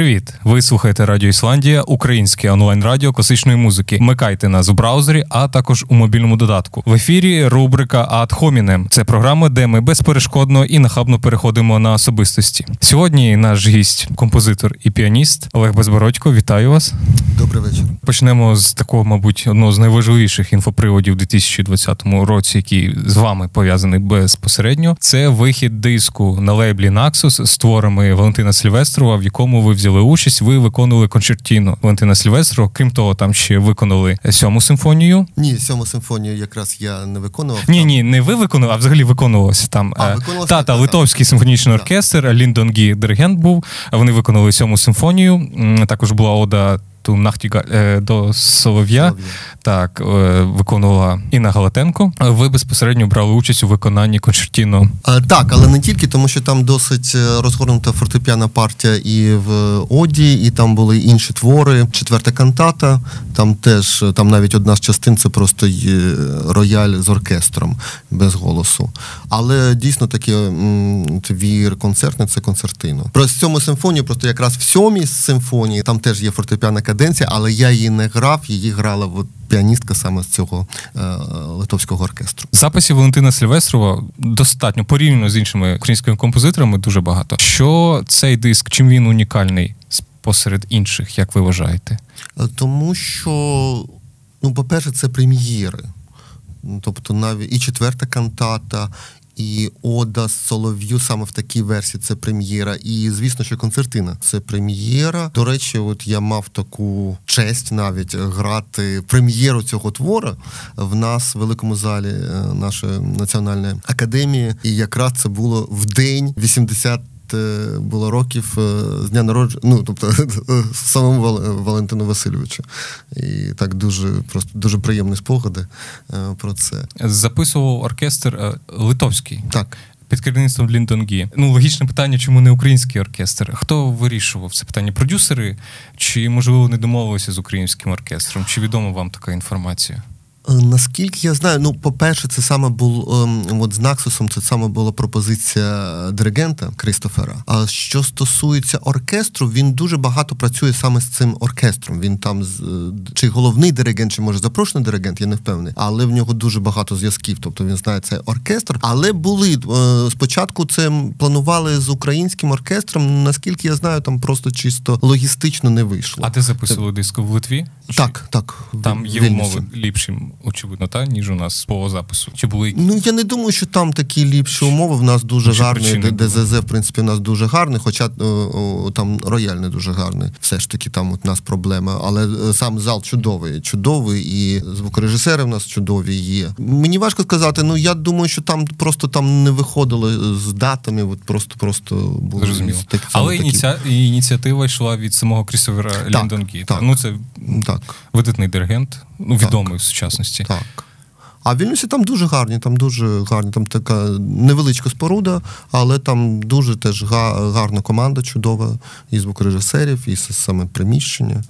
Привіт! Ви слухаєте Радіо Ісландія, українське онлайн-радіо класичної музики. Вмикайте нас у браузері, а також у мобільному додатку. В ефірі рубрика Ад Хомінем. Це програма, де ми безперешкодно і нахабно переходимо на особистості. Сьогодні наш гість, композитор і піаніст Олег Безбородько. Вітаю вас. Добрий вечір. Почнемо з такого, мабуть, одного з найважливіших інфоприводів у 2020 році, який з вами пов'язаний безпосередньо. Це вихід диску на лейблі Naxos з творами Валентина Сільвестрова, в якому ви взяли участь. Ви виконували концертіну Валентина Сільвестро. Крім того, там ще виконали сьому симфонію. Ні, сьому симфонію якраз я не виконував. Ні, ні, не ви виконували, а взагалі виконувалося там. А, виконувалося виконувався, та, та, Литовський симфонічний оркестр, Ліндон Гі диригент був. Вони виконали сьому симфонію. Також була ода ту Нахтіга е, до Солов'я. Солов'я. Так, е, виконувала Інна Галатенко. Ви безпосередньо брали участь у виконанні концертіно. А, так, але не тільки, тому що там досить е, розгорнута фортепіана партія і в Оді, і там були інші твори. Четверта кантата. Там теж е, там навіть одна з частин це просто рояль з оркестром без голосу. Але дійсно таке твір концертний це концертино. Про сьому симфонію, просто якраз в сьомій симфонії там теж є фортепіана каденція, але я її не грав, її грала от піаністка саме з цього е, литовського оркестру. Записів Валентина Сильвестрова достатньо порівняно з іншими українськими композиторами дуже багато. Що цей диск, чим він унікальний посеред інших, як ви вважаєте? Е, Тому що, ну, по-перше, це прем'єри. Тобто навіть і четверта кантата, і Ода з Солов'ю саме в такій версії це прем'єра. І звісно, що концертина це прем'єра. До речі, от я мав таку честь навіть грати прем'єру цього твора в нас в великому залі е, нашої національної академії. І якраз це було в день 80 е, було років е, з дня народження, ну тобто самому Валентину Васильовичу. І так дуже просто дуже приємні спогади е, про це. Записував оркестр е, литовський. Так. Під керівництвом Ліндон Гі. Ну, логічне питання, чому не український оркестр? Хто вирішував це питання? Продюсери? Чи, можливо, не домовилися з українським оркестром? Чи відома вам така інформація? Е, Наскільки я знаю, ну, по-перше, це саме був ем, от з Наксусом, це саме була пропозиція диригента Кристофера. А що стосується оркестру, він дуже багато працює саме з цим оркестром. Він там з- е, чи головний диригент, чи може запрошений диригент, я не впевнений, але в нього дуже багато зв'язків. Тобто він знає цей оркестр. Але були е, спочатку це планували з українським оркестром. Наскільки я знаю, там просто чисто логістично не вийшло. А де записували диск в Литві? Чи Так, так. Там є умови ліпші, очевидно, та, ніж у нас по запису. Чи були Ну я не думаю, що там такі ліпші умови. В нас дуже Чи гарний ДЗЗ, в принципі, в нас дуже гарний, хоча о, о, там рояль не дуже гарний. Все ж таки, там от у нас проблема. Але е, сам зал чудовий, чудовий, і звукорежисери в нас чудові є. Мені важко сказати. Ну я думаю, що там просто там не виходили з датами. От просто просто були Зрозуміло. так- Але такі- ініція... ініціатива йшла від самого Крістофера Так, Ліндон Гі. так. Ну, це так. видатний диригент, ну, Так. відомий в сучасності. Так. А в Вільнюсі там дуже гарні, там дуже гарні, там така невеличка споруда, але там дуже теж га- гарна команда, чудова, і звукорежисерів, і саме приміщення.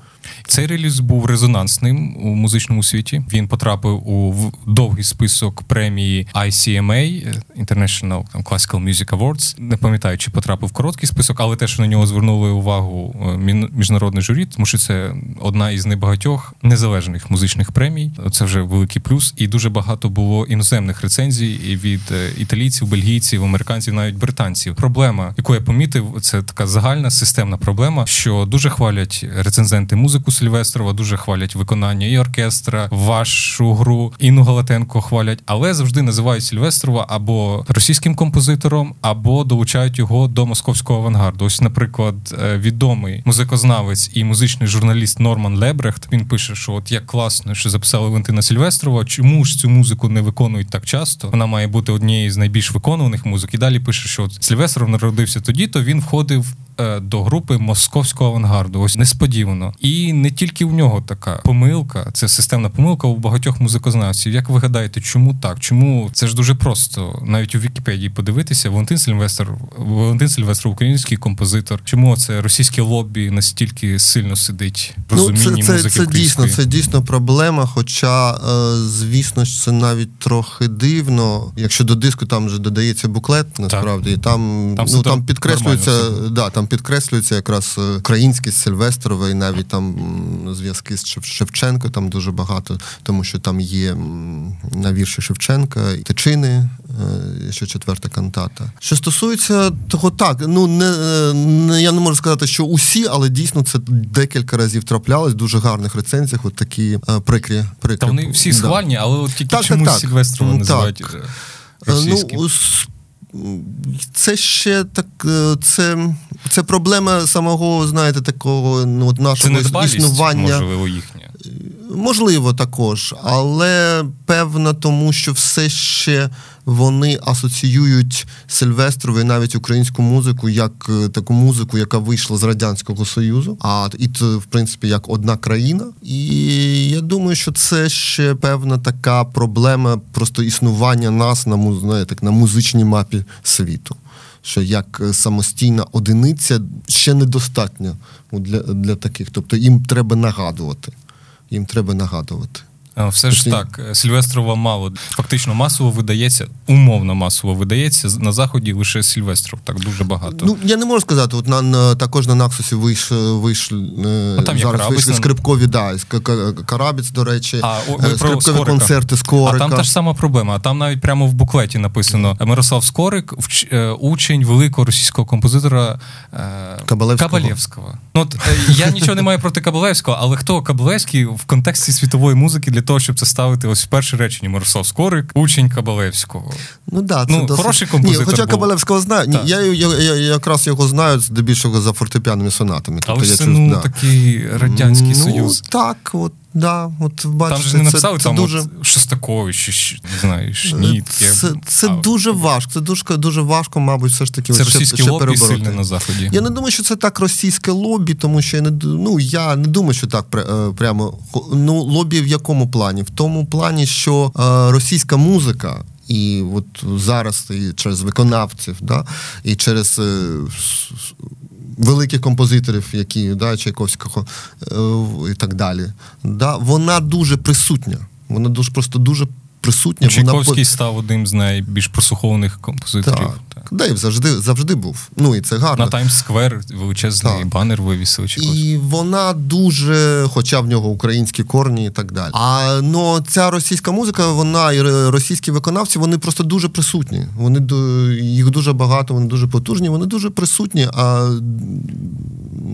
Цей реліз був резонансним у музичному світі. Він потрапив у довгий список премії ICMA е, International Classical Music Awards. Не пам'ятаю, чи потрапив в короткий список, але те, що на нього звернули увагу е, міжнародне журі, тому що це одна із небагатьох незалежних музичних премій. Це вже великий плюс. І дуже багато було іноземних рецензій від е, італійців, бельгійців, американців, навіть британців. Проблема, яку я помітив, це така загальна системна проблема, що дуже хвалять рецензенти музику Сильвестрова, дуже хвалять виконання і оркестра, вашу гру, Інну Галатенко хвалять, але завжди називають Сильвестрова або російським композитором, або долучають його до московського авангарду. Ось, наприклад, е, відомий музикознавець і музичний журналіст Норман Лебрехт. Він пише, що от як класно, що записали Валентина Сильвестрова. Чому ж цю музику не виконують так часто? Вона має бути однією з найбільш виконуваних музик. І далі пише, що от Сильвестров народився тоді, то він входив. е, До групи московського авангарду, ось несподівано, і не тільки в нього така помилка, це системна помилка у багатьох музикознавців. Як ви гадаєте, чому так? Чому це ж дуже просто навіть у Вікіпедії подивитися? Валентин Сильвестр, Валентин Сильвестр, український композитор. Чому це російське лобі настільки сильно сидить в розумінні ну, це, це, музики це дійсно, це дійсно проблема. Хоча, е, звісно, це навіть трохи дивно. Якщо до диску там вже додається буклет, насправді так. там там, ну, там підкреслюється да, там підкреслюється якраз е, українськість Сильвестрова і навіть там зв'язки з Шевченко там дуже багато, тому що там є на вірші Шевченка Тичини, е, що четверта кантата. Що стосується того, так ну не, не я не можу сказати, що усі, але дійсно це декілька разів траплялось дуже гарних рецензіях. От такі е, прикрі прикрі. Та вони всі схвальні, але от тільки так, чомусь так, Сільвестрова називають так. російським. Ну, це ще так, е, це це проблема самого, знаєте, такого ну, от нашого це існування. Можливо, їхня. Можливо, також, але певно, тому що все ще вони асоціюють Сильвестрову і навіть українську музику як е, таку музику, яка вийшла з радянського союзу, а і це, в принципі як одна країна. І я думаю, що це ще певна така проблема просто існування нас на знаєте, на музичній мапі світу. Що як е, самостійна одиниця ще недостатньо для, для таких, тобто їм треба нагадувати їм треба нагадувати. Все ж так, Сільвестрова мало фактично масово видається, умовно масово видається на заході лише Сільвестров. Так дуже багато. Ну я не можу сказати. От на, на також на Наксусі вийшли вийшли ну, там зараз вийшли скрипкові да, Карабіць, до речі, а, е, скрипкові Скорика. концерти Скорика. А там та ж сама проблема. А там навіть прямо в буклеті написано Мирослав Скорик, е, учень великого російського композитора е, Кабалевського. Кабалевського. Ну от я нічого не маю проти Кабалевського, але хто Кабалевський в контексті світової музики для того, щоб це ставити ось в перше речення Мирослав Скорик, учень Кабалевського. Ну да, це ну, досить... хороший композитор. Ні, Хоча був. Кабалевського знаю. Ні, я, я, я, я якраз його знаю здебільшого за фортепіаними сонатами. Тобто Але я це чув, ну, да. такий Радянський ну, Союз. Так, от Да, от бачите, Там же не написали це, там дуже... от Шостакович, не знаю, Шнітки. Це це а... дуже важко. Це дуже дуже важко, мабуть, все ж таки Це російське лобі сильне на заході. Я не думаю, що це так російське лобі, тому що я не ну я не думаю, що так е, прямо ну лобі в якому плані? В тому плані, що е, російська музика. І от зараз і через виконавців, да, і через е, великих композиторів, які да, Чайковського е, і так далі. Да, Вона дуже присутня. Вона дуже просто дуже присутня. Чайковський вона... став одним з найбільш прослухованих композиторів. Так, так. Да, завжди завжди був. Ну і це гарно. На Таймс Сквер величезний так. банер вивісили. І вона дуже, хоча в нього українські корні і так далі. А ну ця російська музика, вона і російські виконавці, вони просто дуже присутні. Вони їх дуже багато, вони дуже потужні, вони дуже присутні. а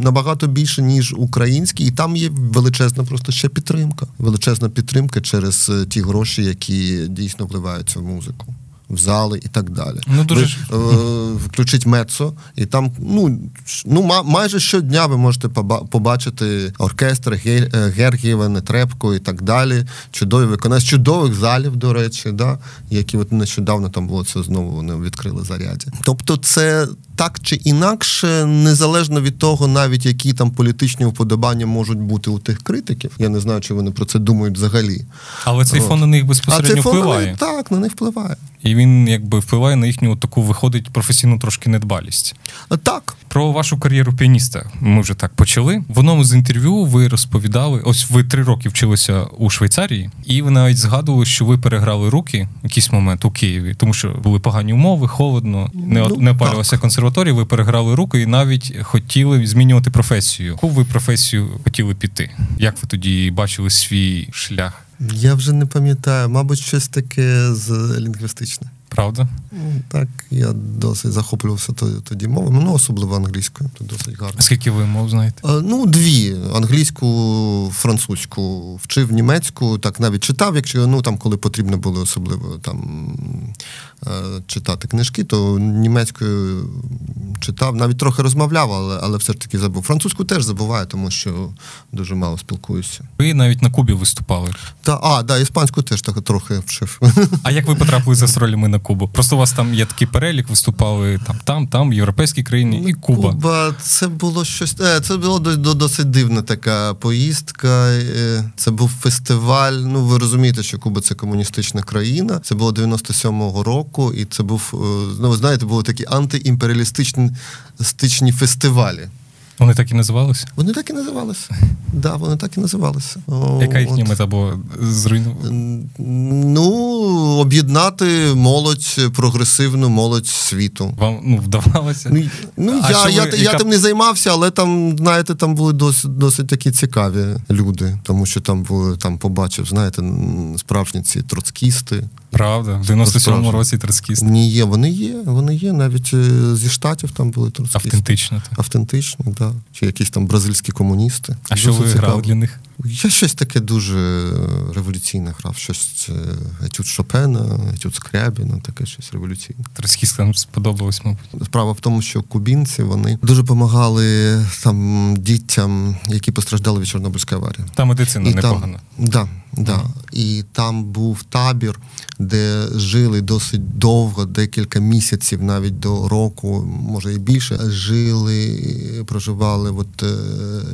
Набагато більше, ніж українські, і там є величезна просто ще підтримка. Величезна підтримка через е, ті гроші, які дійсно вливаються в музику в зали і так далі. Ну, дуже... Ви, е, Включіть Мецо, і там ну, ну майже щодня ви можете побачити оркестр е, Гергієва, Нетребко і так далі. Чудові виконання, чудових залів, до речі, да, які от нещодавно там було це знову вони відкрили заряді. Тобто, це так чи інакше, незалежно від того, навіть які там політичні вподобання можуть бути у тих критиків. Я не знаю, чи вони про це думають взагалі. Але цей фон на них безпосередньо а цей фон впливає. На них, так, на них впливає. І він якби впливає на їхню таку виходить професійну трошки недбалість. Так. Про вашу кар'єру піаніста ми вже так почали. В одному з інтерв'ю ви розповідали, ось ви три роки вчилися у Швейцарії, і ви навіть згадували, що ви переграли руки в якийсь момент у Києві, тому що були погані умови, холодно, не ну, не опалювалася консерваторія. Ви переграли руки і навіть хотіли змінювати професію. Яку ви професію хотіли піти? Як ви тоді бачили свій шлях? Я вже не пам'ятаю, мабуть, щось таке з лінгвістичне. Правда? Так, я досить захоплювався тоді мовами, ну особливо англійською. Це досить гарно. Скільки ви мов знаєте? Ну, дві: англійську, французьку, вчив німецьку, так навіть читав, якщо ну там, коли потрібно було особливо там е, читати книжки, то німецькою читав, навіть трохи розмовляв, але але все ж таки забув. Французьку теж забуваю, тому що дуже мало спілкуюся. Ви навіть на Кубі виступали. Та, А, да, іспанську теж так трохи вчив. А як ви потрапили за ролями на Кубу? Просто у вас там є такий перелік, виступали там, там, там, в європейській країні і Куба. Куба, це було щось. Е, це було досить дивна така поїздка. Е, це був фестиваль. Ну, ви розумієте, що Куба це комуністична країна. Це було 97-го року, і це був, е, ну, ви знаєте, були такі антиімперіалістичні фестивалі. Вони так і називалися? Вони так і називалися. Да, вони так і називалися. Яка їхня мета була зруйнувати? Ну, об'єднати молодь, прогресивну молодь світу. Вам ну, вдавалося? Ну, ну я я, ви, я яка... тим не займався, але там, знаєте, там були досить досить такі цікаві люди, тому що там були, там побачив, знаєте, справжні ці троцкісти. Правда, в 97-му році троцкісти. Ні, є, вони є, вони є. Навіть е, зі штатів там були троцкісти. Автентично. Так. Автентично, так. Да. Чи якісь там бразильські комуністи. А що ви грали для них? Я щось таке дуже революційне грав. Щось е, етюд Шопена, етюд Скрябіна, таке щось революційне. Троцкістам сподобалось, мабуть. Справа в тому, що кубінці вони дуже допомагали там дітям, які постраждали від Чорнобильської аварії. Та медицина непогана. Так, да, да. І там був табір, де жили досить довго, декілька місяців, навіть до року, може і більше. Жили, проживали от е,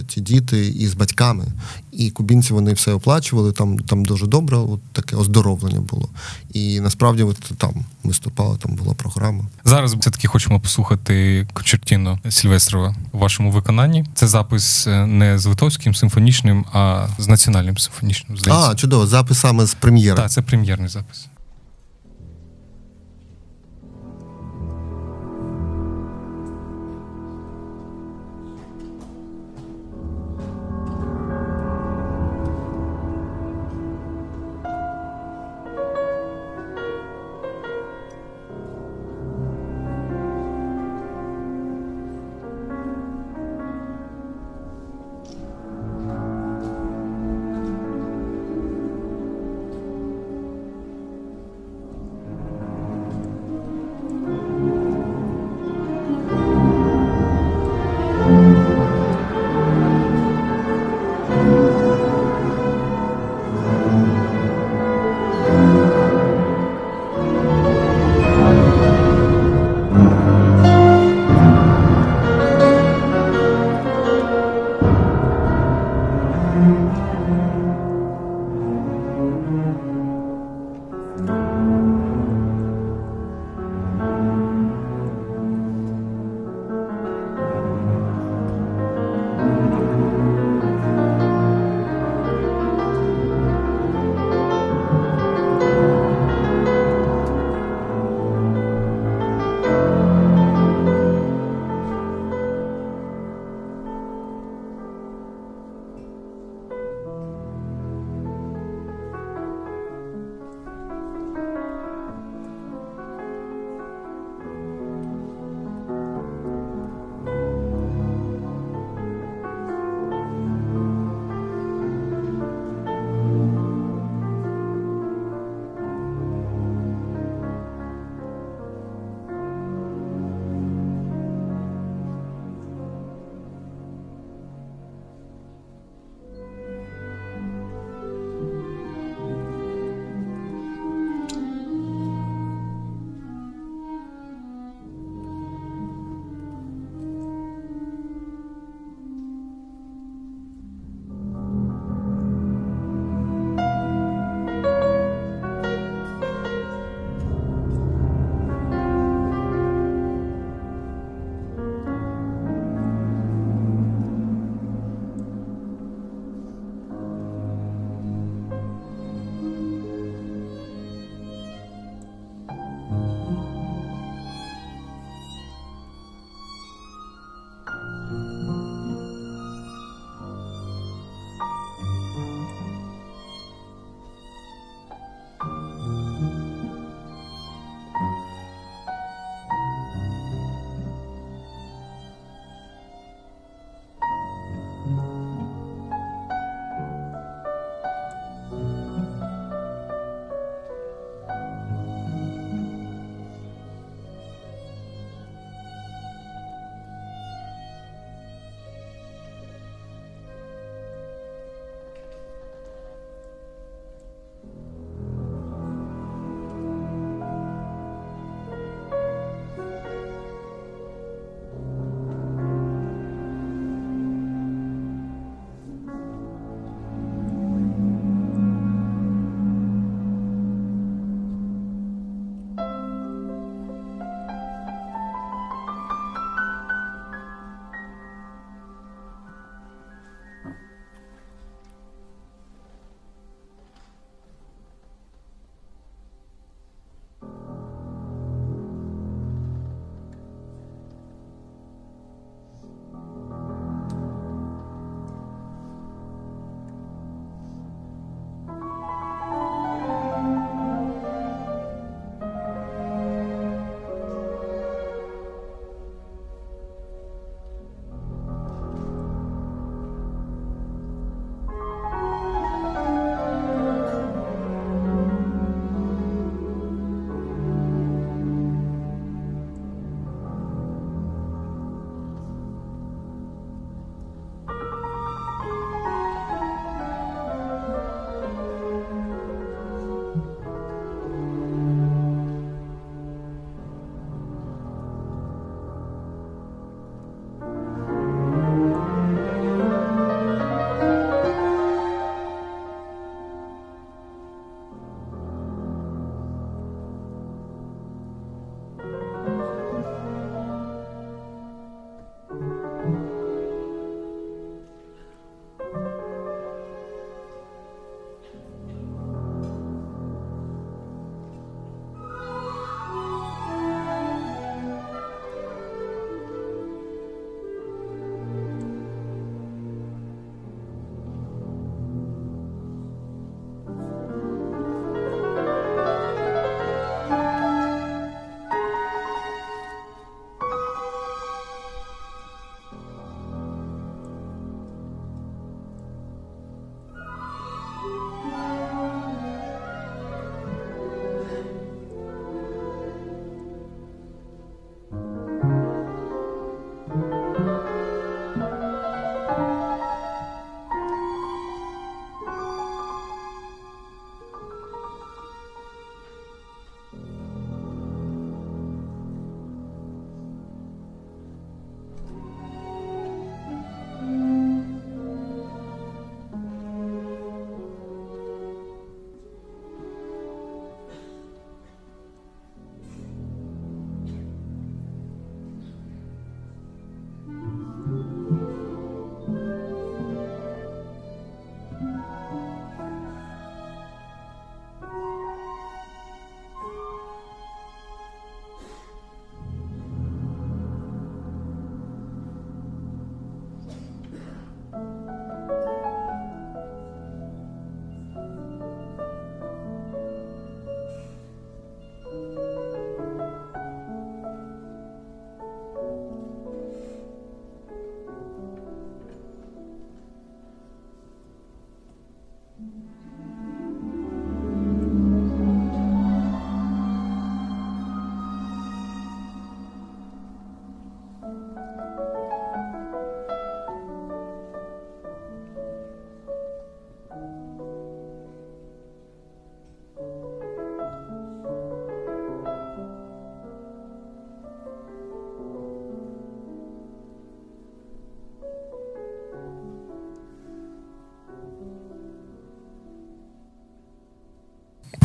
ті діти із батьками. І кубінці вони все оплачували. Там там дуже добре, от таке оздоровлення було. І насправді, от там виступала, там була програма. Зараз все таки хочемо послухати Кочертіно Сільвестрова у вашому виконанні. Це запис е, не з Литовським симфонічним, а з національним симфонічним. Здається. А, чудово, запис саме з прем'єри. Так, це прем'єрний запис.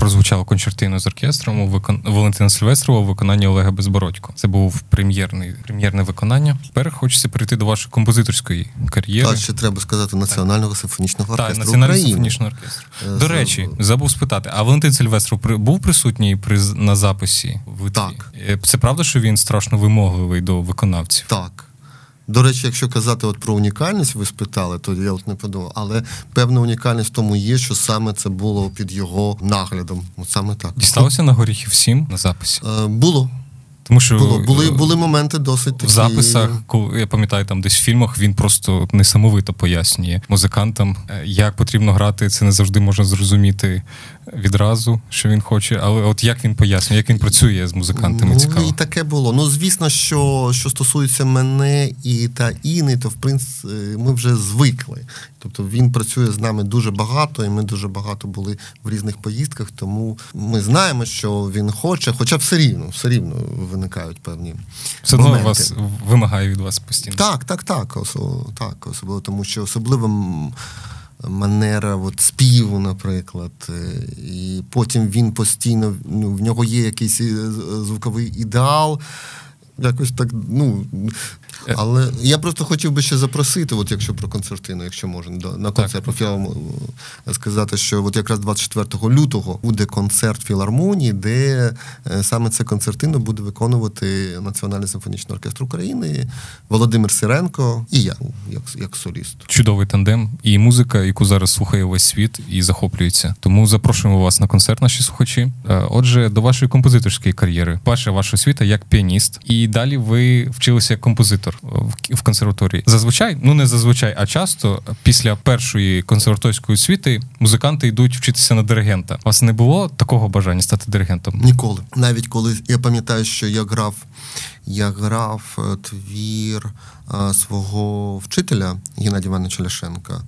Прозвучало концертино з оркестром у викон... Валентина Сильвестрова у виконанні Олега Безбородько. Це був прем'єрний прем'єрне виконання. Тепер хочеться перейти до вашої композиторської кар'єри. Так, ще треба сказати Національного симфонічного оркестру Так, Національного України. симфонічного оркестру. До речі, забув спитати, а Валентин Сильвестров при- був присутній при на записі в Так. Е, Це правда, що він страшно вимогливий до виконавців? Так. До речі, якщо казати от про унікальність, ви спитали, то я от не подумав. Але певна унікальність в тому є, що саме це було під його наглядом. От саме так. Дісталося на горіхів 7 на записі. Е, Було. Тому що Було. Були, е, були моменти досить такі. в записах, коли я пам'ятаю, там десь в фільмах він просто несамовито пояснює музикантам, е, як потрібно грати. Це не завжди можна зрозуміти відразу, що він хоче. Але от як він пояснює, як він працює з музикантами, ну, цікаво. І таке було. Ну, звісно, що, що стосується мене і та Іни, то в принципі ми вже звикли. Тобто він працює з нами дуже багато, і ми дуже багато були в різних поїздках, тому ми знаємо, що він хоче, хоча все рівно, все рівно виникають певні. Все одно вас вимагає від вас постійно. Так, так, так. Осо, так особливо, тому що особливо манера от, співу, наприклад. е, І потім він постійно, ну, в нього є якийсь е, звуковий ідеал. Якось так, ну. Але я просто хотів би ще запросити, от якщо про концертину, якщо можна, на концерт по філармонії, сказати, що от якраз 24 лютого буде концерт філармонії, де е, саме це концертину буде виконувати Національний симфонічний оркестр України, Володимир Сиренко і я, як, як соліст. Чудовий тандем і музика, яку зараз слухає весь світ і захоплюється. Тому запрошуємо вас на концерт, наші слухачі. Е, Отже, до вашої композиторської кар'єри. Перша ваша освіта як піаніст, і далі ви вчилися як композитор в в консерваторії. Зазвичай, ну не зазвичай, а часто після першої консерваторської освіти музиканти йдуть вчитися на диригента. У вас не було такого бажання стати диригентом? Ніколи. Навіть коли я пам'ятаю, що я грав, я грав е, твір е, свого вчителя Геннадія Івановича Ляшенка.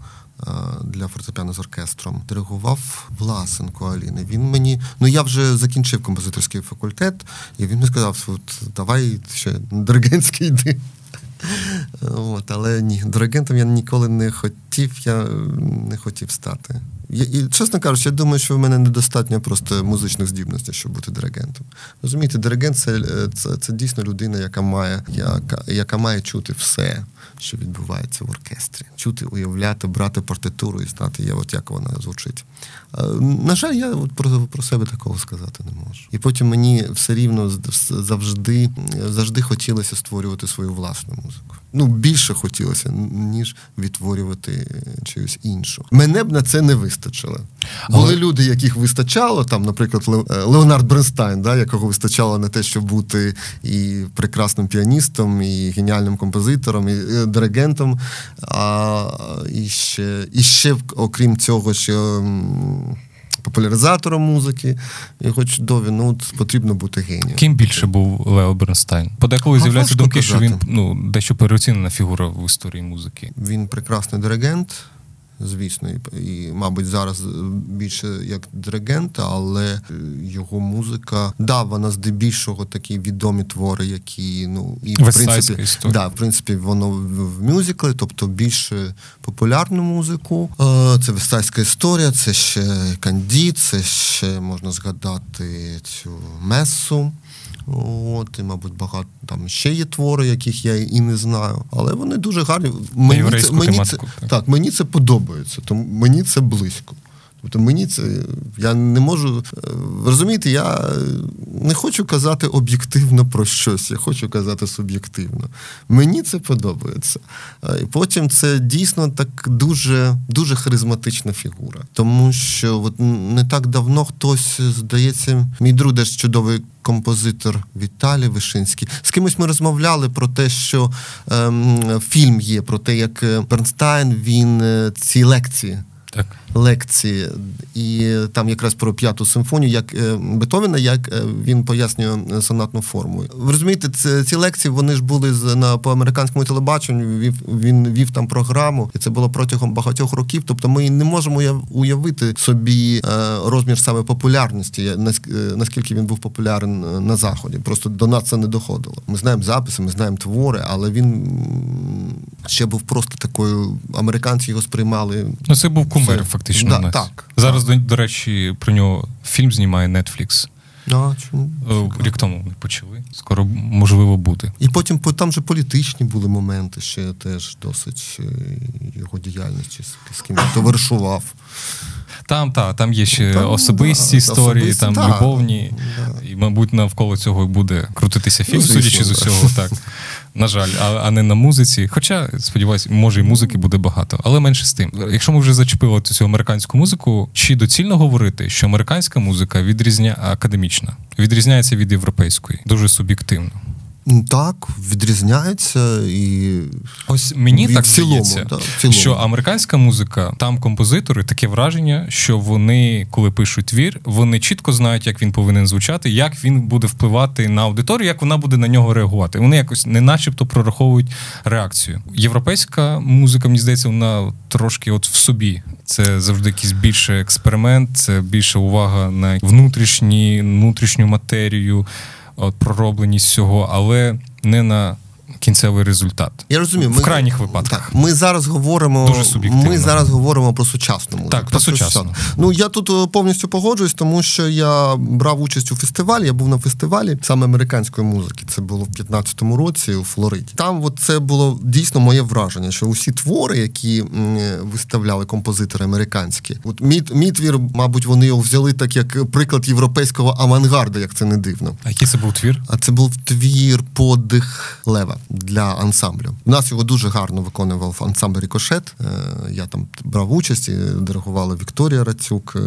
Е, Для фортепіано з оркестром диригував Власенко Аліни. Він мені, ну я вже закінчив композиторський факультет, і він мені сказав: от давай ще диригентський йди. От, але ні, диригентом я ніколи не хотів, я не хотів стати. Я, і, чесно кажучи, я думаю, що в мене недостатньо просто музичних здібностей, щоб бути диригентом. Розумієте, диригент це, це, це дійсно людина, яка має, яка, яка має чути все, що відбувається в оркестрі. Чути, уявляти, брати партитуру і знати, я, от як вона звучить. А, На жаль, я от про, про себе такого сказати не можу. І потім мені все рівно завжди, завжди хотілося створювати свою власну музику. Ну, більше хотілося, ніж відтворювати чиюсь іншу. Мене б на це не вистачило. Але- Були люди, яких вистачало, там, наприклад, е, Леонард Бернстайн, да, якого вистачало на те, щоб бути і прекрасним піаністом, і геніальним композитором, і е, диригентом. А і ще, і ще окрім цього, ще. Популяризатором музики, і хоч до ну потрібно бути генієм. Ким більше був Лео Бернстайн? Подеколи з'являються думки, думки, що він ну дещо переоцінена фігура в історії музики. Він прекрасний диригент, звісно, і, і мабуть, зараз більше як диригент, але е, його музика, да, вона здебільшого такі відомі твори, які ну і в принципі, да, в принципі, воно в, мюзикли, тобто більше популярну музику. Е, Це вестайська історія, це ще Кандід, це ще можна згадати цю месу. От, і, мабуть, багато там ще є твори, яких я і не знаю. Але вони дуже гарні. Мені це, мені це, так. так, мені це подобається, тому мені це близько. Тобто мені це я не можу е, розумієте, я е, не хочу казати об'єктивно про щось, я хочу казати суб'єктивно. Мені це подобається. Е, І потім це дійсно так дуже, дуже харизматична фігура. Тому що от не так давно хтось, здається, мій друг теж чудовий композитор Віталій Вишинський. З кимось ми розмовляли про те, що ем, фільм є, про те, як Бернстайн він ці лекції Так. Лекції, і там якраз про п'яту симфонію, як е, Бетовена, як е, він пояснює е, сонатну форму. Ви розумієте, це, ці лекції вони ж були з, на по американському телебаченню. Вів, він вів там програму, і це було протягом багатьох років. Тобто ми не можемо уявити собі розмір саме популярності, наск- наскільки він був популярен на заході. Просто до нас це не доходило. Ми знаємо записи, ми знаємо твори, але він ще був просто такою. Американці його сприймали Ну, це був кумир, фактично. Да, у нас. так, Зараз, До, до речі, про нього фільм знімає Netflix. А, чому? Е, Рік тому ми почали. Скоро можливо буде. І потім там же політичні були моменти, ще теж досить е, його діяльності, з, ким товаришував. Там, та, там є ще Там, особисті да, історії, особисті, там да, любовні. да. І, мабуть, навколо цього і буде крутитися фільм, Ну, судячи з усього, так. На жаль, а, а не на музиці. Хоча, сподіваюсь, може, і музики буде багато, але менше з тим. Якщо ми вже зачепили цю американську музику, чи доцільно говорити, що американська музика відрізня академічна, відрізняється від європейської, дуже суб'єктивно. Так, відрізняється і Ось мені В так цілому, здається, да, в цілому. що американська музика, там композитори таке враження, що вони, коли пишуть твір, вони чітко знають, як він повинен звучати, як він буде впливати на аудиторію, як вона буде на нього реагувати. Вони якось не начебто прораховують реакцію. Європейська музика, мені здається, вона трошки от в собі. Це завжди якийсь більше експеримент, це більше увага на внутрішні, внутрішню матерію, проробленість всього, але не на кінцевий результат. Я розумію, Ми, В крайніх випадках. Так, ми зараз говоримо. Дуже суб'єктивно. Ми зараз говоримо про сучасну музику. Так, про сучасну. Ну я тут е, повністю погоджуюсь, тому що я брав участь у фестивалі. Я був на фестивалі саме американської музики. Це було в 15-му році у Флориді. Там от це було дійсно моє враження, що усі твори, які виставляли композитори американські, от мій, мій твір, мабуть, вони його взяли так як приклад європейського авангарду, як це не дивно. А який це був твір? А це був твір подих лева для ансамблю. У нас його дуже гарно виконував ансамбль Рікошет. Е, Я там брав участь і диригувала Вікторія Рацюк. Е,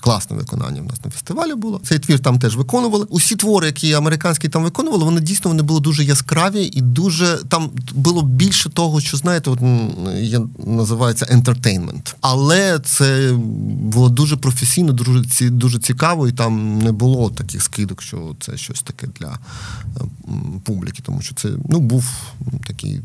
Класне виконання в нас на фестивалі було. Цей твір там теж виконували. Усі твори, які американські там виконували, вони дійсно вони були дуже яскраві і дуже там було більше того, що знаєте, от є називається ентертейнмент. Але це було дуже професійно, дуже ці- дуже цікаво, і там не було таких скидок, що це щось таке для е, публіки, тому що це ну був такий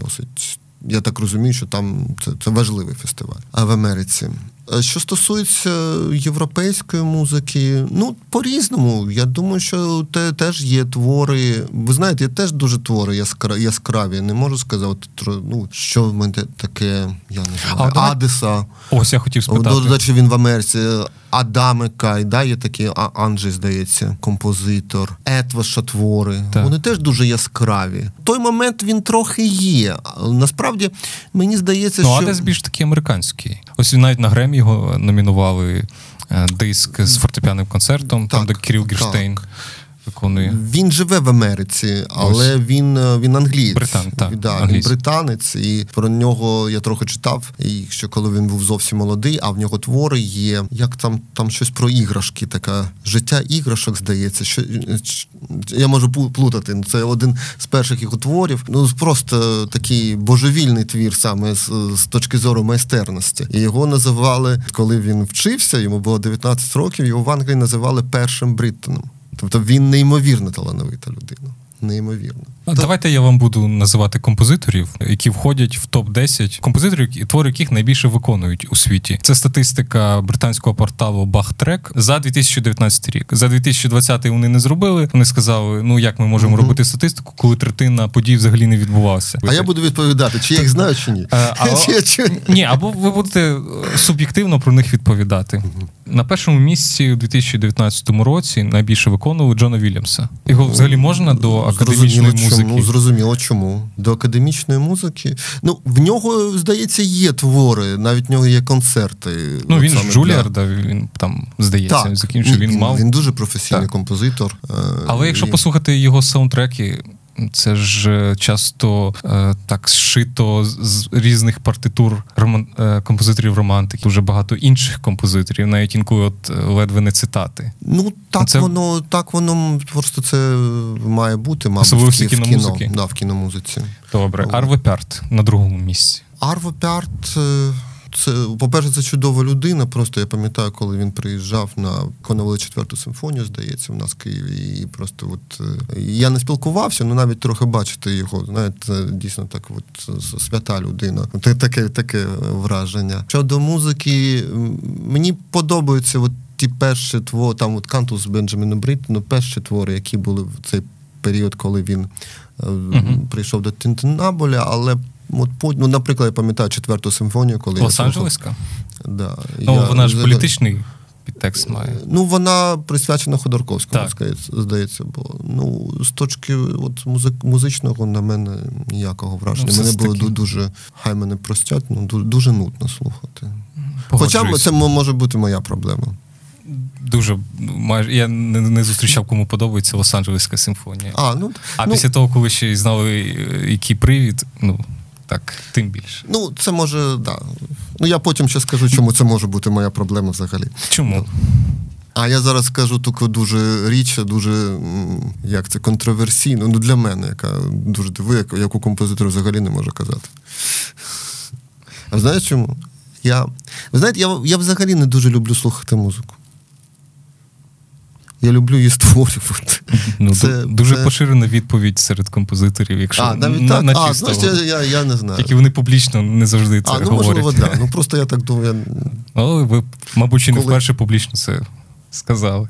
досить. Я так розумію, що там це, це важливий фестиваль. А в Америці. Е, Що стосується європейської музики, ну по-різному. Я думаю, що те теж є твори. Ви знаєте, є теж дуже твори яскра, яскраві. Не можу сказати, ну що в мене таке, я не знаю, А, Адеса. Ось я хотів спитати. До речі, він в Америці. Адаме Кай, да, є такий А- Анджей, здається, композитор, Етваша твори. Так. Вони теж дуже яскраві. Той момент він трохи є. Насправді, мені здається, Ну, що. Адес більш такий американський. Ось він навіть на Гремі його номінували е, диск з фортепіаним концертом, там, де Так, Кирил Гірштейн виконує. Він живе в Америці, але він, е, він англієць. Британ, так, да, він англійський. британець, і про нього я трохи читав. І що коли він був зовсім молодий, а в нього твори є. Як там, там щось про іграшки, така життя іграшок, здається. Що я можу плутати. Це один з перших його творів. Ну просто такий божевільний твір, саме з, з точки зору майстерності. І його називали, коли він вчився, йому було 19 років. Його в Англії називали першим Бриттоном. Тобто він неймовірно талановита людина. Неймовірно. А Давайте я вам буду називати композиторів, які входять в топ 10 композиторів, які- твори яких найбільше виконують у світі. Це статистика британського порталу Bachtrack за 2019 рік. За 2020 вони не зробили. Вони сказали: ну як ми можемо Мгм. робити статистику, коли третина подій взагалі не відбувалася. А я буду відповідати, чи я їх знаю, чи ні. Е, а- Ні, або ви будете е, суб'єктивно про них відповідати. На першому місці у 2019 році найбільше виконували Джона Вільямса. Його взагалі можна до академічної Зрозуміло, музики. Ну, зрозуміло, чому. До академічної музики. Ну, в нього, здається, є твори, навіть в нього є концерти. Ну він ж для- Джуліар, да, він там здається, Так, закінчив. Він, він, мав. він дуже професійний Так. композитор. Але Але якщо послухати його саундтреки, це ж е, часто е, так зшито з, різних партитур роман, е, композиторів романтики, дуже багато інших композиторів, навіть інколи от ледве не цитати. Ну, так Це- воно, так воно просто це має бути, мабуть, Особливо в, в кіно. Да, в кіномузиці. Добре. Арве Пярт на другому місці. Арво Пярт, це, по-перше, це чудова людина. Просто я пам'ятаю, коли він приїжджав на виконували четверту симфонію, здається, в нас в Києві. І просто от е, я не спілкувався, ну навіть трохи бачити його. Знаєте, дійсно так, от свята людина. Таке, таке враження. Щодо музики, мені подобаються от ті перші твори, там от Кантус Бенджаміна Бриттону, перші твори, які були в цей період, коли він е, Мгм. прийшов до Тінтинаболя, але ну, наприклад, я пам'ятаю четверту симфонію, коли. Лос-Анджелеска? Да. Ну, Я вона ж політичний підтекст має. Ну, вона присвячена Ходорковському, Так. здається, було. Ну, з точки от, музик, музичного на мене ніякого враження. Ну, мене було таки. ду- дуже, хай мене простять, ну, дуже, нудно слухати. Хоча Погоджуюсь. це може бути моя проблема. Дуже майже я не, не зустрічав, кому подобається Лос-Анджелеська симфонія. А, ну, А ну, після того, коли ще й знали, е, який привід, ну так, тим більше. ну, це може, да. Ну, я потім ще скажу, чому це може бути моя проблема взагалі. Чому? А я зараз скажу таку дуже річ, дуже як це контроверсійну, ну для мене, яка дуже яку- яку композитор взагалі не може казати. А знаєш чому? Я, ви знаєте, я, я взагалі не дуже люблю слухати музику. Я люблю її створювати. Ну, Це- дуже це- поширена відповідь серед композиторів, якщо А, навіть на, так? на а, значить, я, я, я не знаю. Тільки вони публічно не завжди це а, ну говорять. можливо, да. Ну просто я так думаю. Я... Але ви, мабуть, і не Коли- вперше публічно це сказали.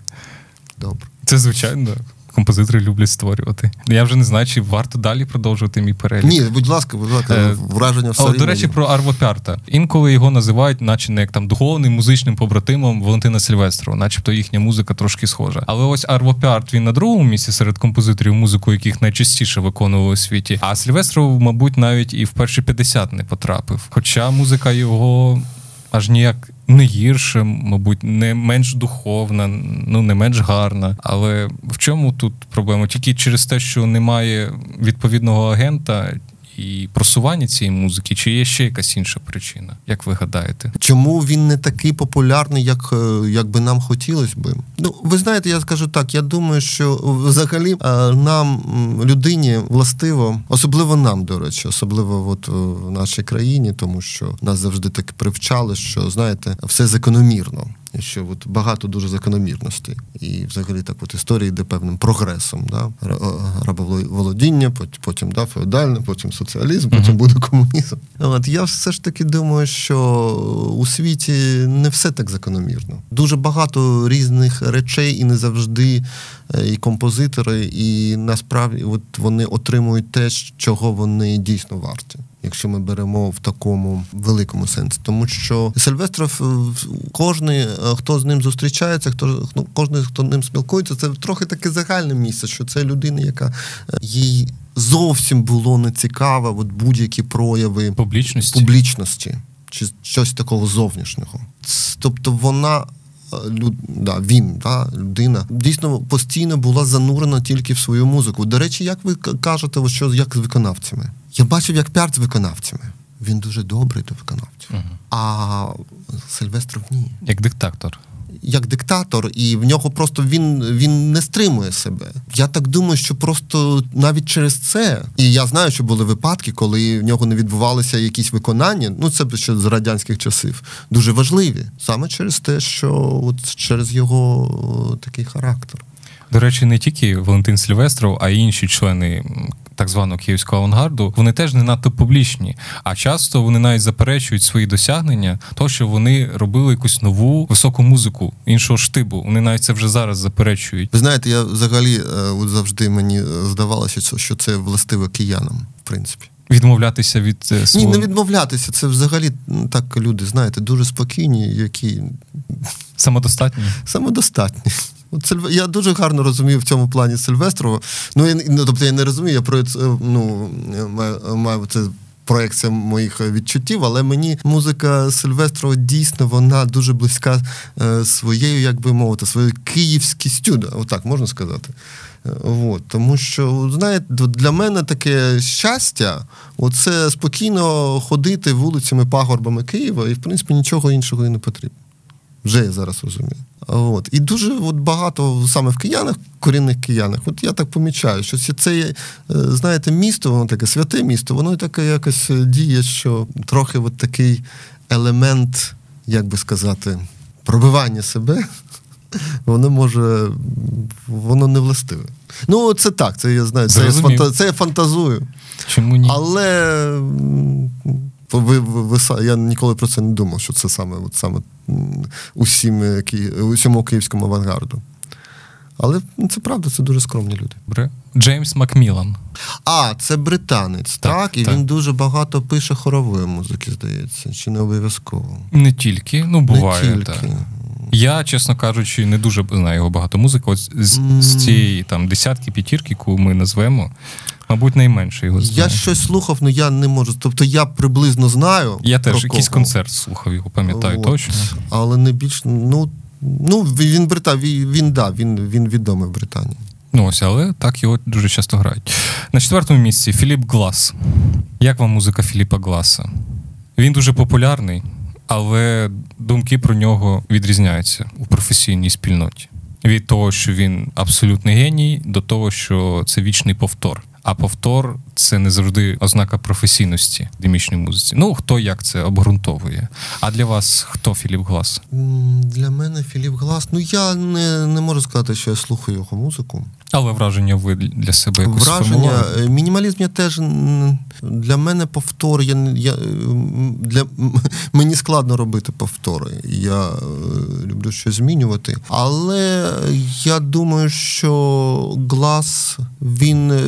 Добре. Це звичайно. Композитори люблять створювати. Я вже не знаю, чи варто далі продовжувати мій перелік. Ні, будь ласка, будь ласка, Е, враження все О, до речі, є. про Арво Пярта. Інколи його називають, наче не як там духовним музичним побратимом Валентина Сильвестрова, начебто їхня музика трошки схожа. Але ось Арво Пярт він на другому місці серед композиторів, музику яких найчастіше виконували у світі. А Сильвестров, мабуть, навіть і в перші 50 не потрапив. Хоча музика його аж ніяк. Не гірше, мабуть, не менш духовна, ну не менш гарна. Але в чому тут проблема? Тільки через те, що немає відповідного агента і просування цієї музики, чи є ще якась інша причина? Як ви гадаєте? Чому він не такий популярний, як, е, як би нам хотілося би? Ну, ви знаєте, я скажу так. Я думаю, що взагалі е, нам, людині, властиво, особливо нам, до речі, особливо от е, в нашій країні, тому що нас завжди так привчали, що знаєте, все закономірно. Що от багато дуже закономірностей. І взагалі так от історія йде певним прогресом. Да? Рабоволодіння, потім да, феодальне, потім соціалізм, потім буде комунізм. От я все ж таки думаю, що у світі не все так закономірно. Дуже багато різних речей, і не завжди е, і композитори, і насправді от вони отримують те, чого вони дійсно варті. Якщо ми беремо в такому великому сенсі, тому що Сильвестров, е, е, хто з ним зустрічається, хто ну, кожен, хто з ним спілкується, це трохи таке загальне місце, що це людина, яка е, їй зовсім було не цікаво, от будь-які прояви Публічності? публічності чи щось такого зовнішнього. Тобто вона. е, Люд, да, він, да, людина, дійсно постійно була занурена тільки в свою музику. До речі, як ви кажете, що як з виконавцями? Я бачив, як піарт з виконавцями. Він дуже добрий до виконавців. Мгм. А Сильвестров ні. Як диктатор. Як диктатор, і в нього просто він, він не стримує себе. Я так думаю, що просто навіть через це, і я знаю, що були випадки, коли в нього не відбувалися якісь виконання. Ну це ще з радянських часів, дуже важливі саме через те, що от через його такий характер. До речі, не тільки Валентин Сильвестров, а й інші члени так званого київського авангарду, вони теж не надто публічні. А часто вони навіть заперечують свої досягнення, того, що вони робили якусь нову високу музику іншого штибу. Вони навіть це вже зараз заперечують. Ви знаєте, я взагалі е, от завжди мені е, здавалося, що- це властиво киянам, в принципі. Відмовлятися від е, Ні, не відмовлятися. Це взагалі так люди, знаєте, дуже спокійні, які самодостатні. самодостатні. Я дуже гарно розумію в цьому плані Сильвестрова. Ну, я, ну, тобто я не розумію, я про це, ну, маю, це проекція моїх відчуттів, але мені музика Сильвестрова дійсно вона дуже близька е, своєю, як би мовити, своєю київськістю, отак можна сказати. Е, От, тому що, знаєте, для мене таке щастя це спокійно ходити вулицями, пагорбами Києва, і в принципі нічого іншого і не потрібно. Вже я зараз розумію. От. І дуже от багато саме в киянах, корінних киянах, от я так помічаю, що це, е, знаєте, місто, воно таке святе місто, воно таке якось е, діє, що трохи от такий елемент, як би сказати, пробивання себе, воно може, воно не властиве. Ну, це так, це я знаю, це я, фанта, це я фантазую. Чому ні? Але ви, ви, ви, я ніколи про це не думав, що це саме, от саме усім, е, усьому київському авангарду. Але ну, це правда, це дуже скромні люди. Добре. Джеймс Макмілан. А, це британець, так? Так, І так. він дуже багато пише хорової музики, здається, чи не обов'язково. Не тільки, ну буває. не тільки. Так. Я, чесно кажучи, не дуже знаю його багато музики. От з, з цієї там десятки п'ятірки, яку ми назвемо, мабуть, найменше його знаю. Я щось слухав, але я не можу. Тобто я приблизно знаю. Я теж про якийсь кого. концерт слухав його, пам'ятаю От. точно. Але не більш. Ну, ну він брита, він, він, да, він, він відомий в Британії. Ну ось, але так його дуже часто грають. На четвертому місці Філіп Глас. Як вам музика Філіпа Гласа? Він дуже популярний, але думки про нього відрізняються у професійній спільноті. Від того, що він абсолютний геній, до того, що це вічний повтор. А повтор це не завжди ознака професійності в академічній музиці. Ну, хто як це обґрунтовує. А для вас хто Філіп Глас? Для мене Філіп Глас. Ну я не, не можу сказати, що я слухаю його музику. Але враження ви для себе якось Враження, сформували? е, мінімалізм я теж для мене повтор. Я, я, для, мені складно робити повтори. Я е, люблю щось змінювати. Але я думаю, що Глас, він, е,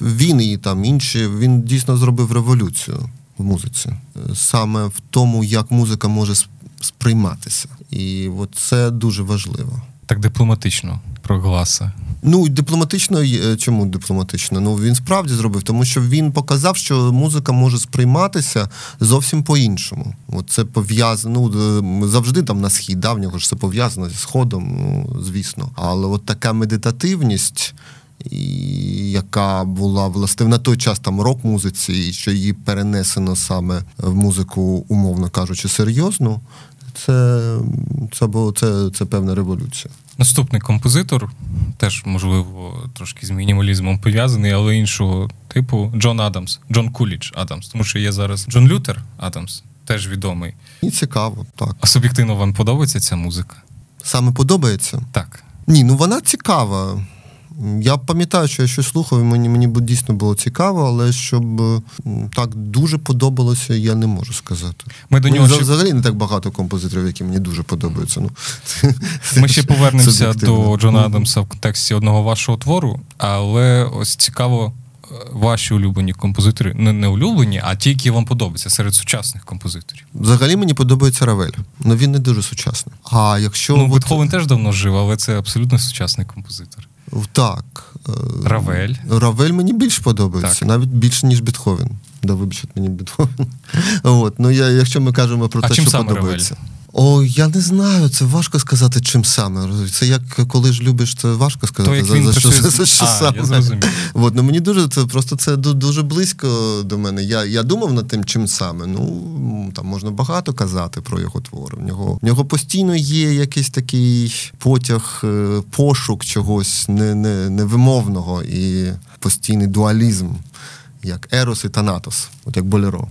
він і там інші, він дійсно зробив революцію в музиці. Саме в тому, як музика може сприйматися. І от це дуже важливо. Так дипломатично про Гласа. Ну, дипломатично, е, чому дипломатично? Ну він справді зробив, тому що він показав, що музика може сприйматися зовсім по-іншому. От це пов'язано. Ну, е, завжди там на схід, да, в нього ж це пов'язано зі сходом, ну, звісно. Але от така медитативність. І яка була власне на той час там рок-музиці, і що її перенесено саме в музику, умовно кажучи, серйозну, це, це було це, це певна революція. Наступний композитор, теж, можливо, трошки з мінімалізмом пов'язаний, але іншого типу Джон Адамс, Джон Кулідж Адамс. Тому що є зараз Джон Лютер Адамс, теж відомий. І цікаво, так. А суб'єктивно вам подобається ця музика? Саме подобається? Так. Ні, ну вона цікава. Я пам'ятаю, що я щось слухав, і мені, мені дійсно було цікаво, але щоб так дуже подобалося, я не можу сказати. Ми до Ну, нього за- ще- взагалі не так багато композиторів, які мені дуже подобаються. Ну, Ми ще повернемося до Джона. Адамса в контексті одного вашого твору, але ось цікаво. е, Ваші улюблені композитори, не, не улюблені, а ті, які вам подобаються серед сучасних композиторів. Взагалі мені подобається Равель, але він не дуже сучасний. А якщо Ну, от- Бетховен теж давно жив, але це абсолютно сучасний композитор. Так. е, Равель. Равель мені більш подобається, Так. навіть більше, ніж Бетховен. Да, вибачте мені Бетховен. От, ну я, якщо ми кажемо про А те, чим що саме подобається. О, я не знаю, це важко сказати, чим саме. Це як коли ж любиш, це важко сказати. То, за, за, що, за що А, саме. я. От, ну, мені дуже це просто це ду- дуже близько до мене. Я, я думав над тим, чим саме. Ну там можна багато казати про його твори. В нього, в нього постійно є якийсь такий потяг, е, пошук чогось не, не, невимовного і постійний дуалізм, як Ерос і Танатос, от як Болеро.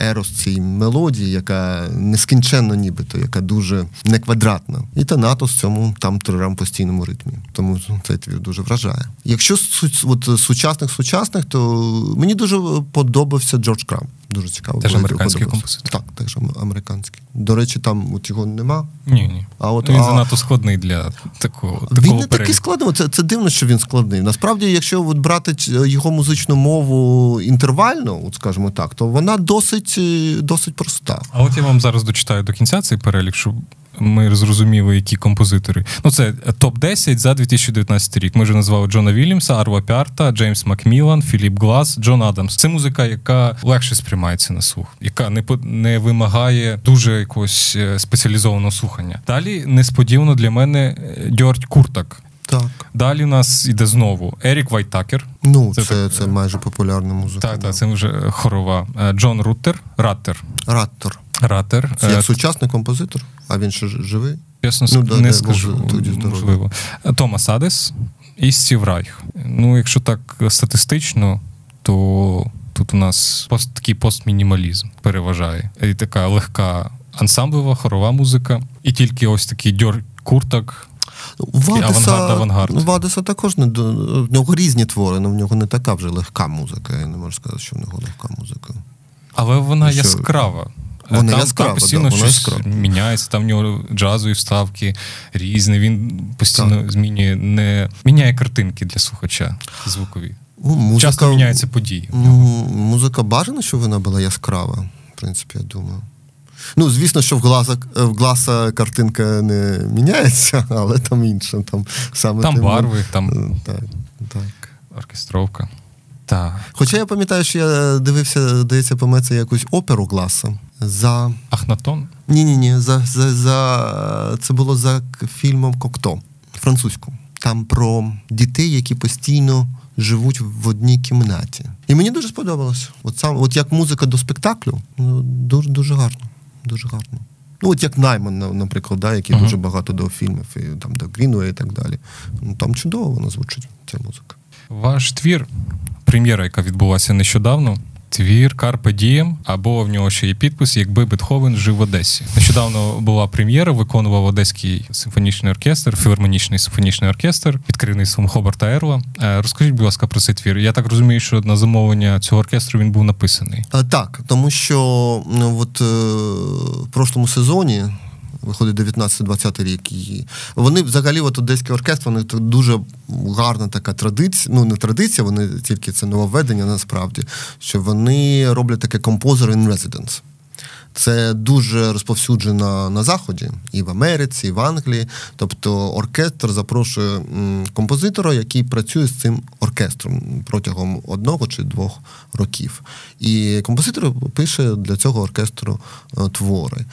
Ерос цій мелодії, яка нескінченно нібито, яка дуже неквадратна. І Танатос в цьому там трирам постійному ритмі. Тому цей твір дуже вражає. Якщо от, сучасних сучасних, то мені дуже подобався Джордж Крам. Дуже цікаво. Теж американський композитор. Так, теж американський. До речі, там от його нема. Ні, ні. А от- він а- занадто складний для такого, Він не не такий складний. Це, це дивно, що він складний. Насправді, якщо от брати його музичну мову інтервально, от скажімо так, то вона досить, е, досить проста. А от я вам зараз дочитаю до кінця цей перелік, щоб ми зрозуміли, які композитори. Ну, це топ-10 за 2019 рік. Ми вже назвали Джона Вільямса, Арва Піарта, Джеймс Макмілан, Філіп Глас, Джон Адамс. Це музика, яка легше сприймається на слух, яка не не вимагає дуже якогось е, спеціалізованого слухання. Далі несподівано для мене е, Дьордь Куртак. Так. Далі у нас іде знову Ерік Вайтакер. Ну, Це це, так, це, майже популярна музика. Так, так, це вже хорова. Е, Джон Руттер, Раттер. Раттор. Раттер. Це Е, як сучасний композитор, а він ще живий. Чесно Ну, да, не дай скажу, тоді можливо. Томас Адес і Стів Райх. Ну, якщо так статистично, то тут у нас пост, такий постмінімалізм переважає. І така легка ансамблева, хорова музика. І тільки ось такий Дьордь Куртаг. Вадиса, авангард, ну, Вадиса також не до в нього різні твори, але в нього не така вже легка музика. Я не можу сказати, що в нього легка музика. Але вона що? яскрава. Вона там, яскрава, там постійно да, щось яскрава. міняється, там в нього джазові вставки різні. Він постійно змінює, не міняє картинки для слухача звукові. Ну, музика, Часто міняються події. Музика бажана, щоб вона була яскрава, в принципі, я думаю. Ну, звісно, що в гласа, в гласа картинка не міняється, але там інше. Там саме Там тим- барви, там Так, так. оркестровка. Так. Хоча я пам'ятаю, що я дивився, здається, по це якусь оперу гласа за. Ахнатон? Ні, ні, ні, за, за, за це було за фільмом Кокто французьку. Там про дітей, які постійно живуть в одній кімнаті. І мені дуже сподобалось. От сам, от як музика до спектаклю, ну, дуже дуже гарно. Дуже гарно. Ну, от як Найман, наприклад, да, який Ага. дуже багато до фільмів, і там до Грінвей і так далі. Ну, там чудово вона звучить, ця музика. Ваш твір, прем'єра, яка відбулася нещодавно. Твір Карпе Дієм, або в нього ще є підпис, якби Бетховен жив в Одесі. Нещодавно була прем'єра, виконував Одеський симфонічний оркестр, філармонічний симфонічний оркестр під керівництвом Хобарта Ерла. Е, Розкажіть, будь ласка, про цей твір. Я так розумію, що на замовлення цього оркестру він був написаний. Так, тому що ну, от, е, в прошлому сезоні. Виходить 19-20 рік. І вони взагалі, от Одеський оркестр, вони дуже гарна така традиція. Ну, не традиція, вони тільки це нововведення насправді, що вони роблять таке composer in residence. Це дуже розповсюджено на Заході, і в Америці, і в Англії. Тобто оркестр запрошує композитора, який працює з цим оркестром протягом одного чи двох років. І композитор пише для цього оркестру е, твори.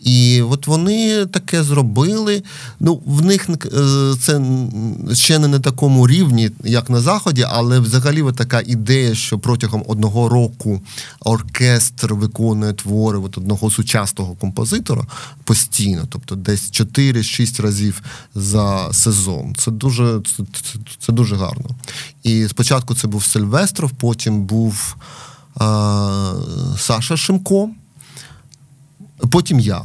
І от вони таке зробили. Ну, в них е, це ще не на такому рівні, як на Заході, але взагалі от така ідея, що протягом одного року оркестр виконує твори от одного сучасного композитора постійно, тобто десь 4-6 разів за сезон. Це дуже, це, це, дуже гарно. І спочатку це був Сильвестров, потім був е, Саша Шимко. Потім я.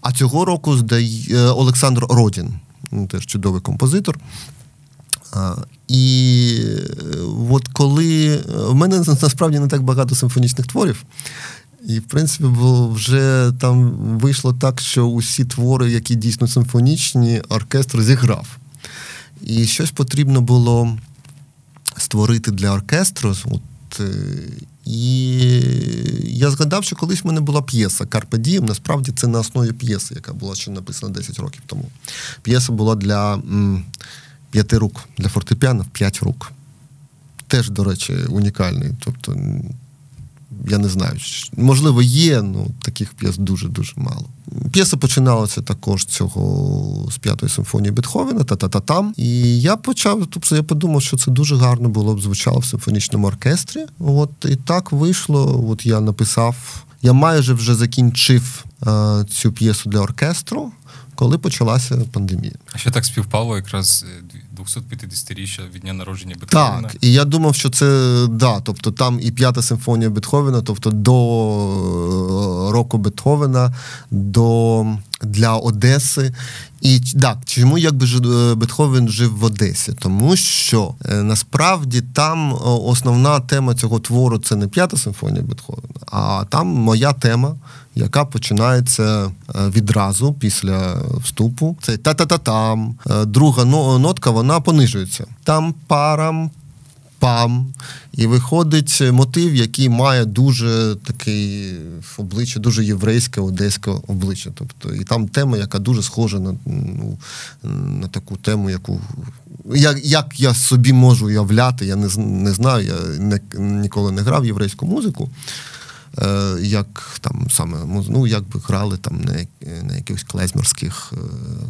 А цього року здає Олександр Родін, теж чудовий композитор. І е, от коли в мене насправді не так багато симфонічних творів. І, в принципі, вже там вийшло так, що усі твори, які дійсно симфонічні, оркестр зіграв. І щось потрібно було створити для оркестру. От, е, і я згадав, що колись в мене була п'єса Карпе Дієм. Насправді це на основі п'єси, яка була ще написана 10 років тому. П'єса була для м, п'яти рук, для фортепіано в п'ять рук. Теж, до речі, унікальний. Тобто, я не знаю, можливо, є, але таких п'єс дуже-дуже мало. П'єса починалася також цього з п'ятої симфонії Бетховена, та-та-та-там. І я почав, тобто я подумав, що це дуже гарно було б звучало в симфонічному оркестрі. От і так вийшло. От я написав, я майже вже закінчив е, цю п'єсу для оркестру, коли почалася пандемія. А ще так співпало якраз е, 250-річчя від дня народження Бетховена. Так, і я думав, що це да, тобто там і п'ята симфонія Бетховена, тобто до е, року Бетховена, до для Одеси. І так, чому якби е, Бетховен жив в Одесі? Тому що е, насправді там основна тема цього твору це не п'ята симфонія Бетховена, а там моя тема, яка починається е, відразу після вступу. Це та-та-та-там. Е, Друга нотка вона понижується. Там парам. Пам, і виходить мотив, який має дуже такий обличчя, дуже єврейське одеське обличчя. Тобто, і там тема, яка дуже схожа на, ну, на таку тему, яку як, як я собі можу уявляти, я не, не знаю, я не, ніколи не грав єврейську музику. Е, як там саме ну, як би грали там на, на якихось клезмерських е,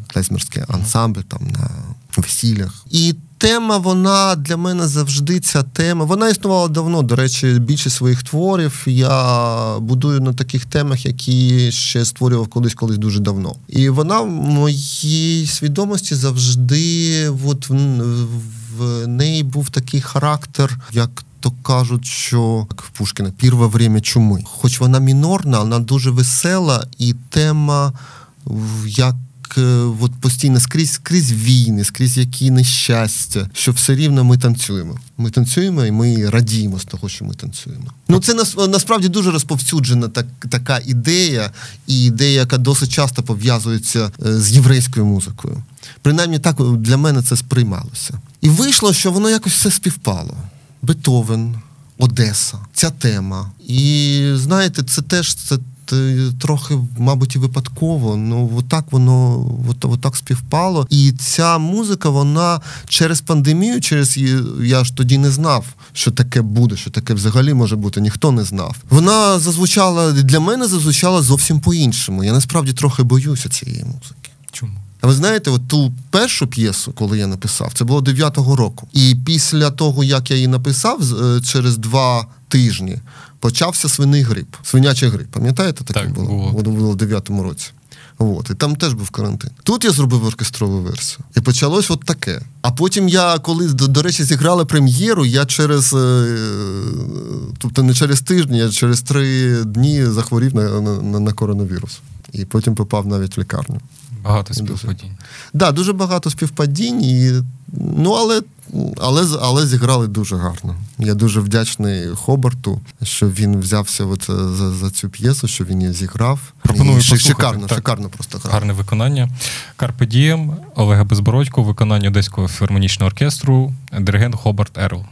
клезмерський ансамбль, там на весіллях. І тема, вона для мене завжди ця тема. Вона існувала давно. До речі, більшість своїх творів я будую на таких темах, які ще створював колись колись дуже давно. І вона в моїй свідомості завжди, от в, в неї був такий характер, як то кажуть, що як в Пушкіна Пірве время чуми. Хоч вона мінорна, вона дуже весела, і тема як е, от постійно скрізь скрізь війни, скрізь які нещастя, що все рівно ми танцюємо. Ми танцюємо і ми радіємо з того, що ми танцюємо. Ну це насправді дуже розповсюджена так, така ідея, і ідея, яка досить часто пов'язується е, з єврейською музикою. Принаймні так для мене це сприймалося. І вийшло, що воно якось все співпало. Бетовен, Одеса, ця тема. І знаєте, це теж це трохи, мабуть, і випадково. Ну отак воно от, отак співпало. І ця музика, вона через пандемію, через я ж тоді не знав, що таке буде, що таке взагалі може бути. Ніхто не знав. Вона зазвучала для мене, зазвучала зовсім по-іншому. Я насправді трохи боюся цієї музики. Чому? А ви знаєте, от ту першу п'єсу, коли я написав, це було 9-го року. І після того, як я її написав, е, через два тижні почався свиний грип, свинячий грип. Пам'ятаєте, таке так, було? було було в 9-му році. От, і там теж був карантин. Тут я зробив оркестрову версію. І почалось от таке. А потім я, коли, до, до речі, зіграли прем'єру, я через, е, тобто не через тиждень, а через три дні захворів на, на, на коронавірус. І потім попав навіть в лікарню. Багато співпадінь. Так, да, дуже багато співпадінь. І, ну, але але але зіграли дуже гарно. Я дуже вдячний Хобарту, що він взявся от за за цю п'єсу, що він її зіграв. Пропоную і шикарно, так. шикарно просто грав. гарне виконання. Карпе Дієм, Олега Безбородько, виконання Одеського філармонічного оркестру, диригент Хобарт Ерл.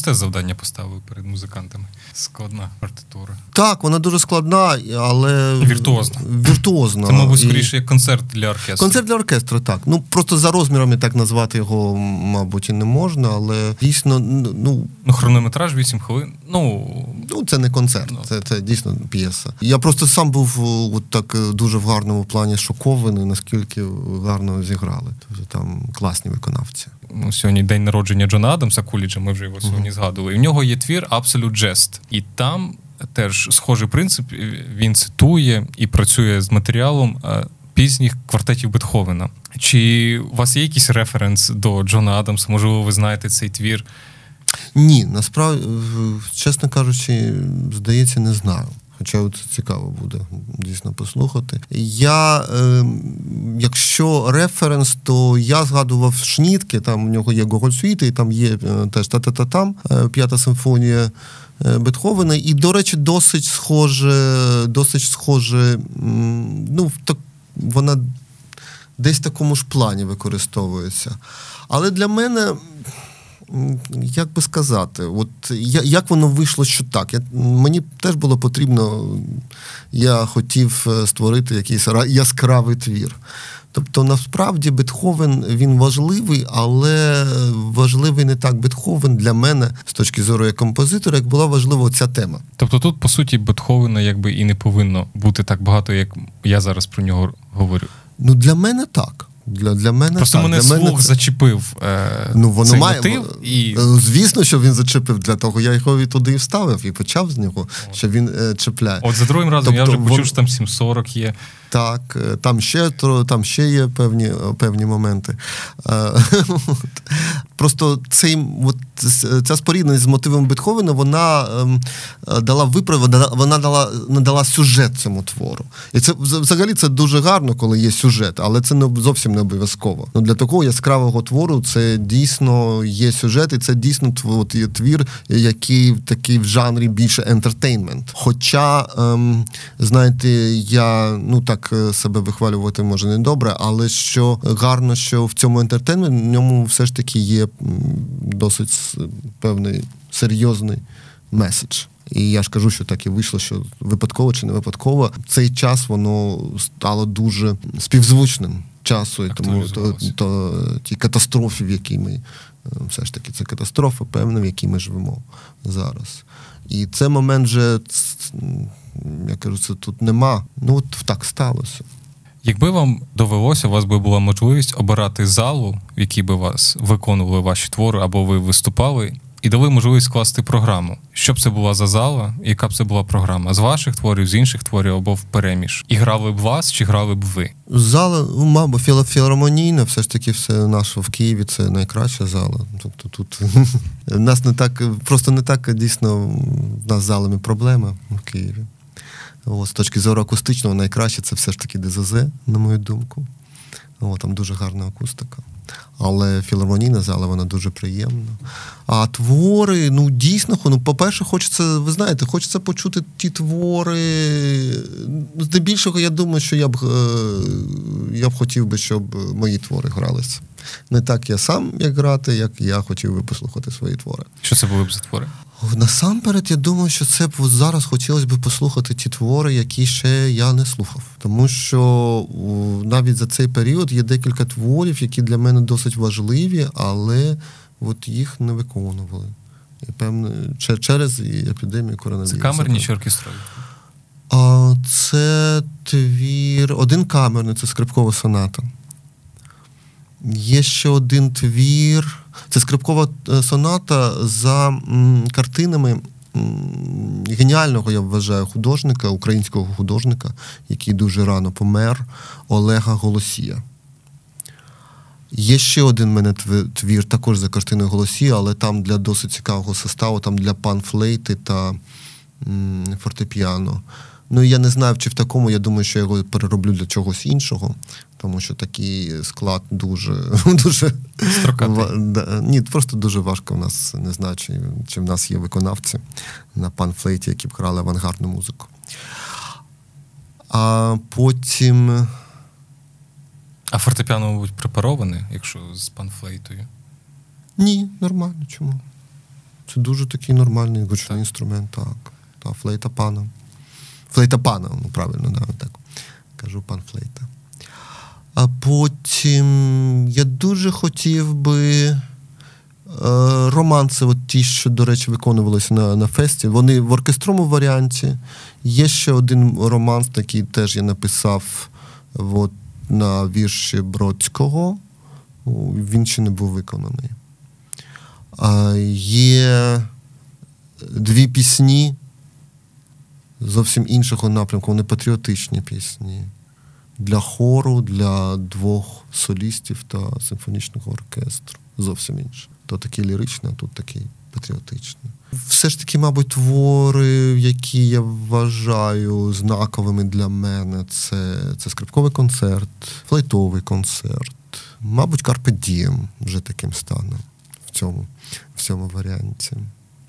Непросте завдання поставили перед музикантами. Складна партитура. Так, вона дуже складна, але віртуозна. Віртуозна. Це, мабуть, скоріше як концерт для оркестру. Концерт для оркестру, так. Ну просто за розмірами так назвати його, мабуть, і не можна, але дійсно, ну. Ну, хронометраж 8 хвилин. Ну, ну це не концерт, ну. це це дійсно п'єса. Я просто сам був от так е, дуже в гарному плані шокований, наскільки гарно зіграли. Тобто там класні виконавці ну, сьогодні день народження Джона Адамса Куліджа, ми вже його сьогодні згадували. І в нього є твір Absolute Jest. І там теж схожий принцип. Він цитує і працює з матеріалом пізніх квартетів Бетховена. Чи у вас є якийсь референс до Джона Адамса? Можливо, ви знаєте цей твір? Ні, насправді, чесно кажучи, здається, не знаю. Хоча це цікаво буде дійсно послухати. Я, е, якщо референс, то я згадував Шнітки, там в нього є Гогольсвіти, і там є е, теж та-та-та там е, п'ята симфонія е, Бетховена. І, до речі, досить схоже, досить схоже, ну, так, вона десь в такому ж плані використовується. Але для мене як би сказати, от як воно вийшло, що так? Я, Мені теж було потрібно, я хотів е, створити якийсь яскравий твір. Тобто, насправді, Бетховен він важливий, але важливий не так Бетховен для мене з точки зору як композитора, як була важлива ця тема. Тобто, тут, по суті, Бетховена якби і не повинно бути так багато, як я зараз про нього говорю. Ну, для мене так. Для для мене Просто так. мене для слух мене... зачепив. Е, ну, воно цей має... мотив. І... Е, звісно, що він зачепив для того. Я його і туди і вставив і почав з нього, що він е, чіпляє. От за другим разом тобто, я вже почув, вон... що там 740 є. Так, е, там ще там ще є певні е, певні моменти. Просто цей, от, ця спорідність з мотивом Бетховена вона ем, дала виправ, вона дала надала сюжет цьому твору. І це взагалі це дуже гарно, коли є сюжет, але це не зовсім не обов'язково. Ну, Для такого яскравого твору це дійсно є сюжет, і це дійсно твір, який такий в жанрі більше ентертейнмент. Хоча, ем, знаєте, я ну так так е, себе вихвалювати може не добре, але що гарно, що в цьому ентертейнменті в ньому все ж таки є досить певний серйозний меседж. І я ж кажу, що так і вийшло, що випадково чи не випадково цей час воно стало дуже співзвучним часу, і тому то, то ті катастрофи, в якій ми е, все ж таки це катастрофа, певна, в якій ми живемо зараз. І це момент вже я кажу, це тут нема. Ну от так сталося. Якби вам довелося, у вас би була можливість обирати залу, в якій би вас виконували ваші твори, або ви виступали, і дали можливість скласти програму. Що б це була за зала, яка б це була програма? З ваших творів, з інших творів або в переміж? І грали б вас, чи грали б ви? Зала, ну, мабуть, філармонійна, все ж таки, все наше в Києві це найкраща зала. Тобто тут нас не так, просто не так дійсно в нас залами проблема в Києві. З точки зору акустичного, найкраще це все ж таки ДЗЗ, на мою думку. О, там дуже гарна акустика. Але філармонійна зала, вона дуже приємна. А твори, ну дійсно, ну, по-перше, хочеться, ви знаєте, хочеться почути ті твори. Здебільшого, я думаю, що я б е, я б хотів би, щоб мої твори гралися. Не так я сам як грати, як я хотів би послухати свої твори. Що це були б за твори? Насамперед, я думаю, що це б зараз хотілося б послухати ті твори, які ще я не слухав. Тому що навіть за цей період є декілька творів, які для мене досить важливі, але от їх не виконували. І певно, через епідемію коронавірусу. Це камерні чи оркестрові? А, Це твір, один камерний, це скрипкова соната. Є ще один твір. Це скрипкова е, соната за картинами геніального, я вважаю, художника, українського художника, який дуже рано помер, Олега Голосія. Є ще один мене твір, також за картиною Голосія, але там для досить цікавого составу, там для панфлейти та фортепіано. Ну я не знаю, чи в такому, я думаю, що я його перероблю для чогось іншого тому що такий склад дуже дуже да, ні, просто дуже важко. В нас не знаю, чи, чи в нас є виконавці на панфлейті, які б грали авангардну музику. А потім. А фортепіано, мабуть, препароване, якщо з панфлейтою? Ні, нормально. Чому? Це дуже такий нормальний гучний інструмент, так. Та, флейта пана. Флейта пана, ну правильно, да, так. Кажу пан флейта. А потім я дуже хотів би. Е, романси, от ті, що, до речі, виконувалися на на фесті, вони в оркестровому варіанті. Є ще один романс, який теж я написав от, на вірші Бродського. Він ще не був виконаний. Є дві пісні зовсім іншого напрямку, вони патріотичні пісні для хору, для двох солістів та симфонічного оркестру. Зовсім інше. То такий ліричний, а тут такий патріотичний. Все ж таки, мабуть, твори, які я вважаю знаковими для мене, це це скрипковий концерт, флейтовий концерт. Мабуть, Карпе Дієм вже таким стане в цьому в цьому варіанті.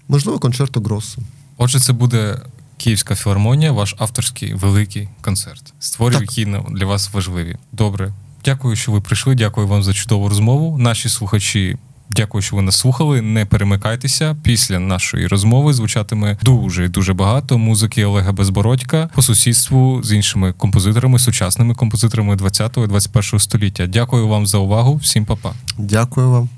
Можливо, концерту Гросу. Отже, це буде Київська філармонія, ваш авторський великий концерт. Створів, які для вас важливі. Добре. Дякую, що ви прийшли. Дякую вам за чудову розмову. Наші слухачі. Дякую, що ви нас слухали. Не перемикайтеся. Після нашої розмови звучатиме дуже дуже багато музики Олега Безбородька по сусідству з іншими композиторами, сучасними композиторами 20-21 століття. Дякую вам за увагу. Всім па-па. Дякую вам.